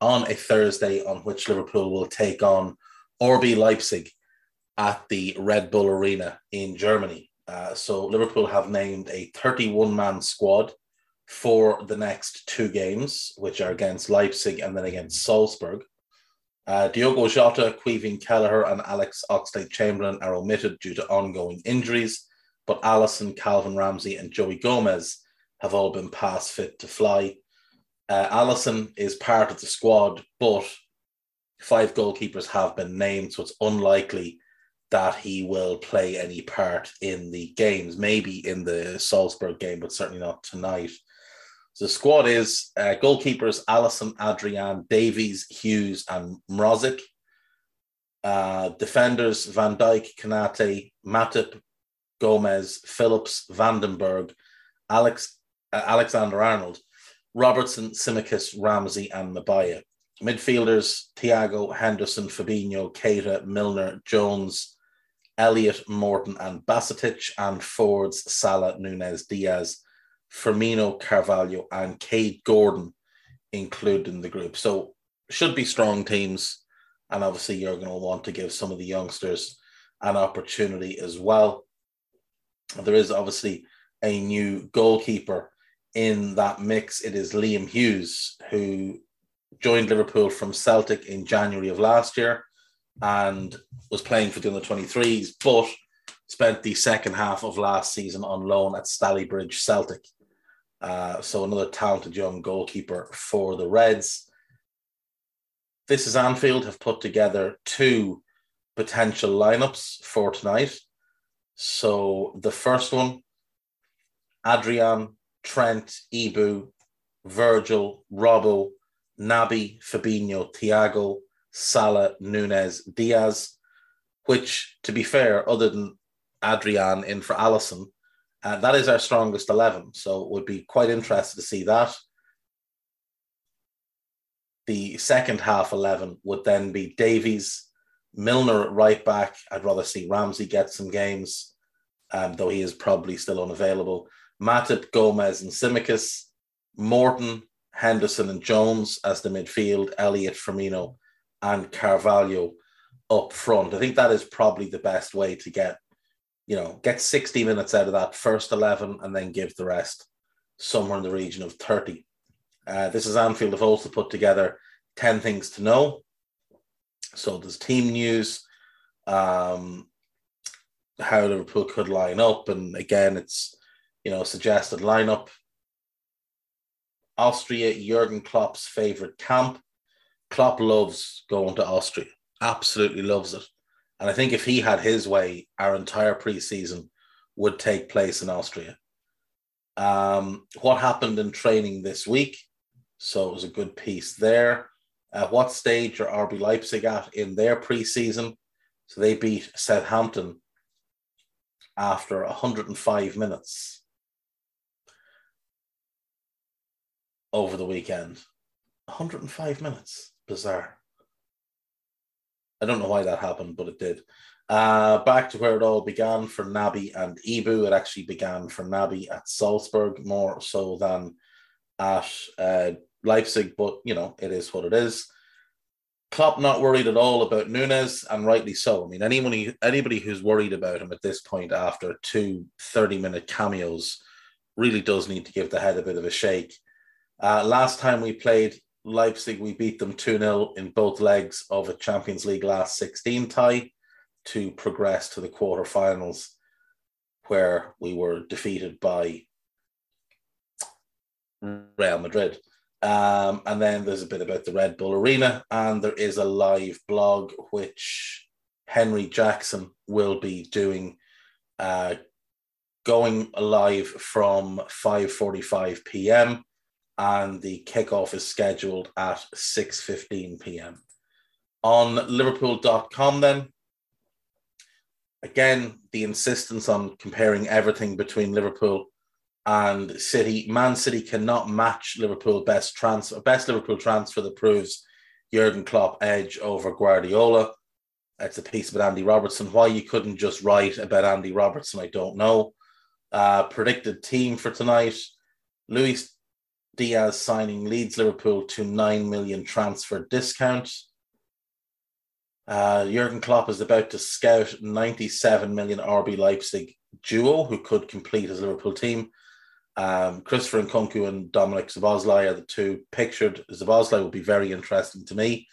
on a Thursday on which Liverpool will take on RB Leipzig at the Red Bull Arena in Germany. Uh, so Liverpool have named a 31 man squad for the next two games, which are against Leipzig and then against Salzburg. Uh, Diogo Jota, Caoimhín Kelleher, and Alex Oxlade Chamberlain are omitted due to ongoing injuries, but Alisson, Calvin Ramsey, and Joey Gomez have all been pass fit to fly. Uh, Alisson is part of the squad, but five goalkeepers have been named, so it's unlikely that he will play any part in the games. Maybe in the Salzburg game, but certainly not tonight. So the squad is uh, goalkeepers Alisson, Adrian, Davies, Hughes, and Mrozek. Uh, defenders Van Dijk, Konate, Matip, Gomez, Phillips, van den Berg, Alex, uh, Alexander Arnold. Robertson, Tsimikas, Ramsey, and Mabaya. Midfielders Thiago, Henderson, Fabinho, Keita, Milner, Jones, Elliott, Morton, and Bajcetic, and Fords, Salah, Nunez, Diaz, Firmino, Carvalho, and Kaide Gordon included in the group. So should be strong teams, and obviously you're going to want to give some of the youngsters an opportunity as well. There is obviously a new goalkeeper in that mix, it is Liam Hughes, who joined Liverpool from Celtic in January of last year and was playing for the under 23s, but spent the second half of last season on loan at Stalybridge Celtic. Uh, so another talented young goalkeeper for the Reds. This is Anfield have put together two potential lineups for tonight. So the first one, Adrian Trent, Ibou, Virgil, Robbo, Naby, Fabinho, Thiago, Salah, Nunez, Diaz, which, to be fair, other than Adrian in for Alisson, uh, that is our strongest 11. So would be quite interested to see that. The second half 11 would then be Davies, Milner at right back. I'd rather see Ramsey get some games, um, though he is probably still unavailable. Matip, Gomez, and Tsimikas, Morton, Henderson, and Jones as the midfield, Elliott, Firmino, and Carvalho up front. I think that is probably the best way to get, you know, get 60 minutes out of that first 11 and then give the rest somewhere in the region of 30. Uh, this is Anfield have also put together 10 things to know. So there's team news, um, how Liverpool could line up. And again, it's you know, suggested lineup. Austria, Jurgen Klopp's favorite camp. Klopp loves going to Austria, absolutely loves it. And I think if he had his way, our entire preseason would take place in Austria. Um, what happened in training this week? So it was a good piece there. At what stage are RB Leipzig at in their preseason? So they beat Southampton after 105 minutes. Over the weekend. 105 minutes. Bizarre. I don't know why that happened, but it did. Uh, back to where it all began for Naby and Ibou. It actually began for Naby at Salzburg more so than at uh, Leipzig, but you know, it is what it is. Klopp not worried at all about Nunez, and rightly so. I mean, anybody anybody who's worried about him at this point after two 30 minute cameos really does need to give the head a bit of a shake. Uh, last time we played Leipzig, we beat them 2 0 in both legs of a Champions League last 16 tie to progress to the quarterfinals, where we were defeated by Real Madrid. Um, and then there's a bit about the Red Bull Arena, and there is a live blog which Henry Jackson will be doing, uh, going live from 5:45 p.m. and the kickoff is scheduled at 6:15 p.m. On Liverpool.com, then again the insistence on comparing everything between Liverpool and City. Man City cannot match Liverpool best transfer, best Liverpool transfer that proves Jurgen Klopp edge over Guardiola. It's a piece about Andy Robertson. Why you couldn't just write about Andy Robertson, I don't know. Uh, predicted team for tonight: Luis Diaz signing leads Liverpool to nine million transfer discount. Uh, Jurgen Klopp is about to scout 97 million RB Leipzig duo who could complete his Liverpool team. Um, Christopher Nkunku and Dominic Szoboszlai are the two pictured. Szoboszlai will be very interesting to me.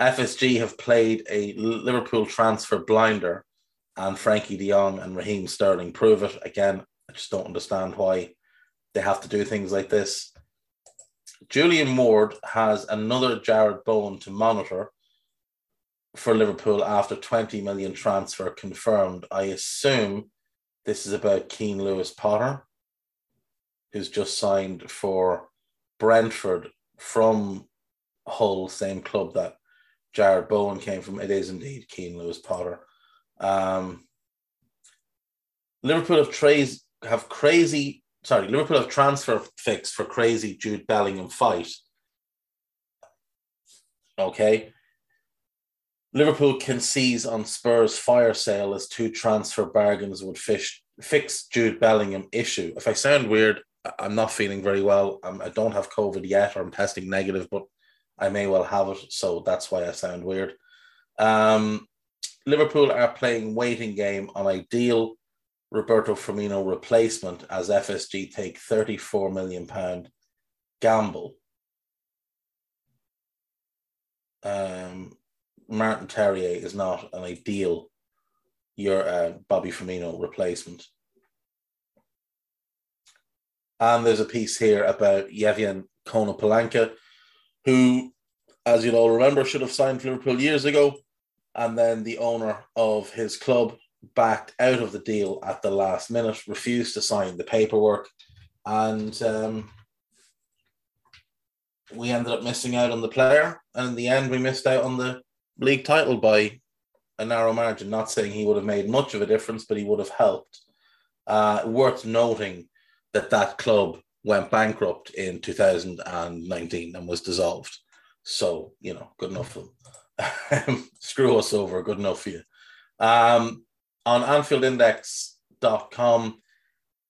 FSG have played a Liverpool transfer blinder, and Frenkie de Jong and Raheem Sterling prove it. Again, I just don't understand why they have to do things like this. Julian Ward has another Jarrod Bowen to monitor for Liverpool after 20 million transfer confirmed. I assume this is about Keane Lewis Potter who's just signed for Brentford from Hull, same club that Jarrod Bowen came from. It is indeed Keane Lewis Potter. Um, Liverpool have trays have crazy. Sorry, Liverpool have transfer fix for crazy Jude Bellingham fight. Okay. Liverpool can seize on Spurs fire sale as two transfer bargains would fish, fix Jude Bellingham issue. If I sound weird, I'm not feeling very well. I'm, I do not have COVID yet, or I'm testing negative, but I may well have it. So that's why I sound weird. Um, Liverpool are playing waiting game on ideal Roberto Firmino replacement as FSG take 34 million pound gamble. Um, Martin Terrier is not an ideal your uh, Bobby Firmino replacement. And there's a piece here about Yevhen Konoplyanka, who, as you'll all remember, should have signed for Liverpool years ago. And then the owner of his club backed out of the deal at the last minute, refused to sign the paperwork. And um, we ended up missing out on the player. And in the end, we missed out on the league title by a narrow margin. Not saying he would have made much of a difference, but he would have helped. Uh, worth noting that that club went bankrupt in 2019 and was dissolved. So, you know, good enough for them. Screw us over, good enough for you. Um, on AnfieldIndex.com,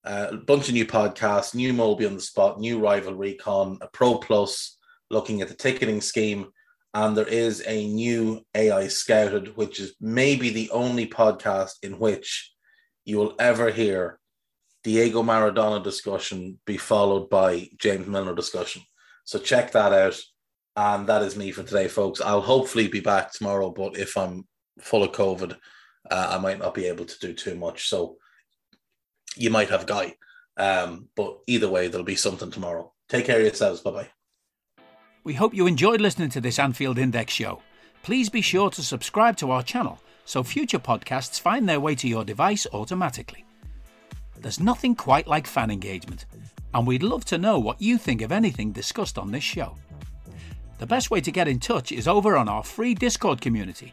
uh, a bunch of new podcasts, new Moby on the spot, new Rival Recon, a Pro Plus looking at the ticketing scheme. And there is a new AI Scouted, which is maybe the only podcast in which you will ever hear Diego Maradona discussion be followed by James Milner discussion. So check that out. And that is me for today, folks. I'll hopefully be back tomorrow, but if I'm full of COVID, uh, I might not be able to do too much. So you might have Guy. Um, but either way, there'll be something tomorrow. Take care of yourselves. Bye bye. We hope you enjoyed listening to this Anfield Index show. Please be sure to subscribe to our channel so future podcasts find their way to your device automatically. There's nothing quite like fan engagement, and we'd love to know what you think of anything discussed on this show. The best way to get in touch is over on our free Discord community,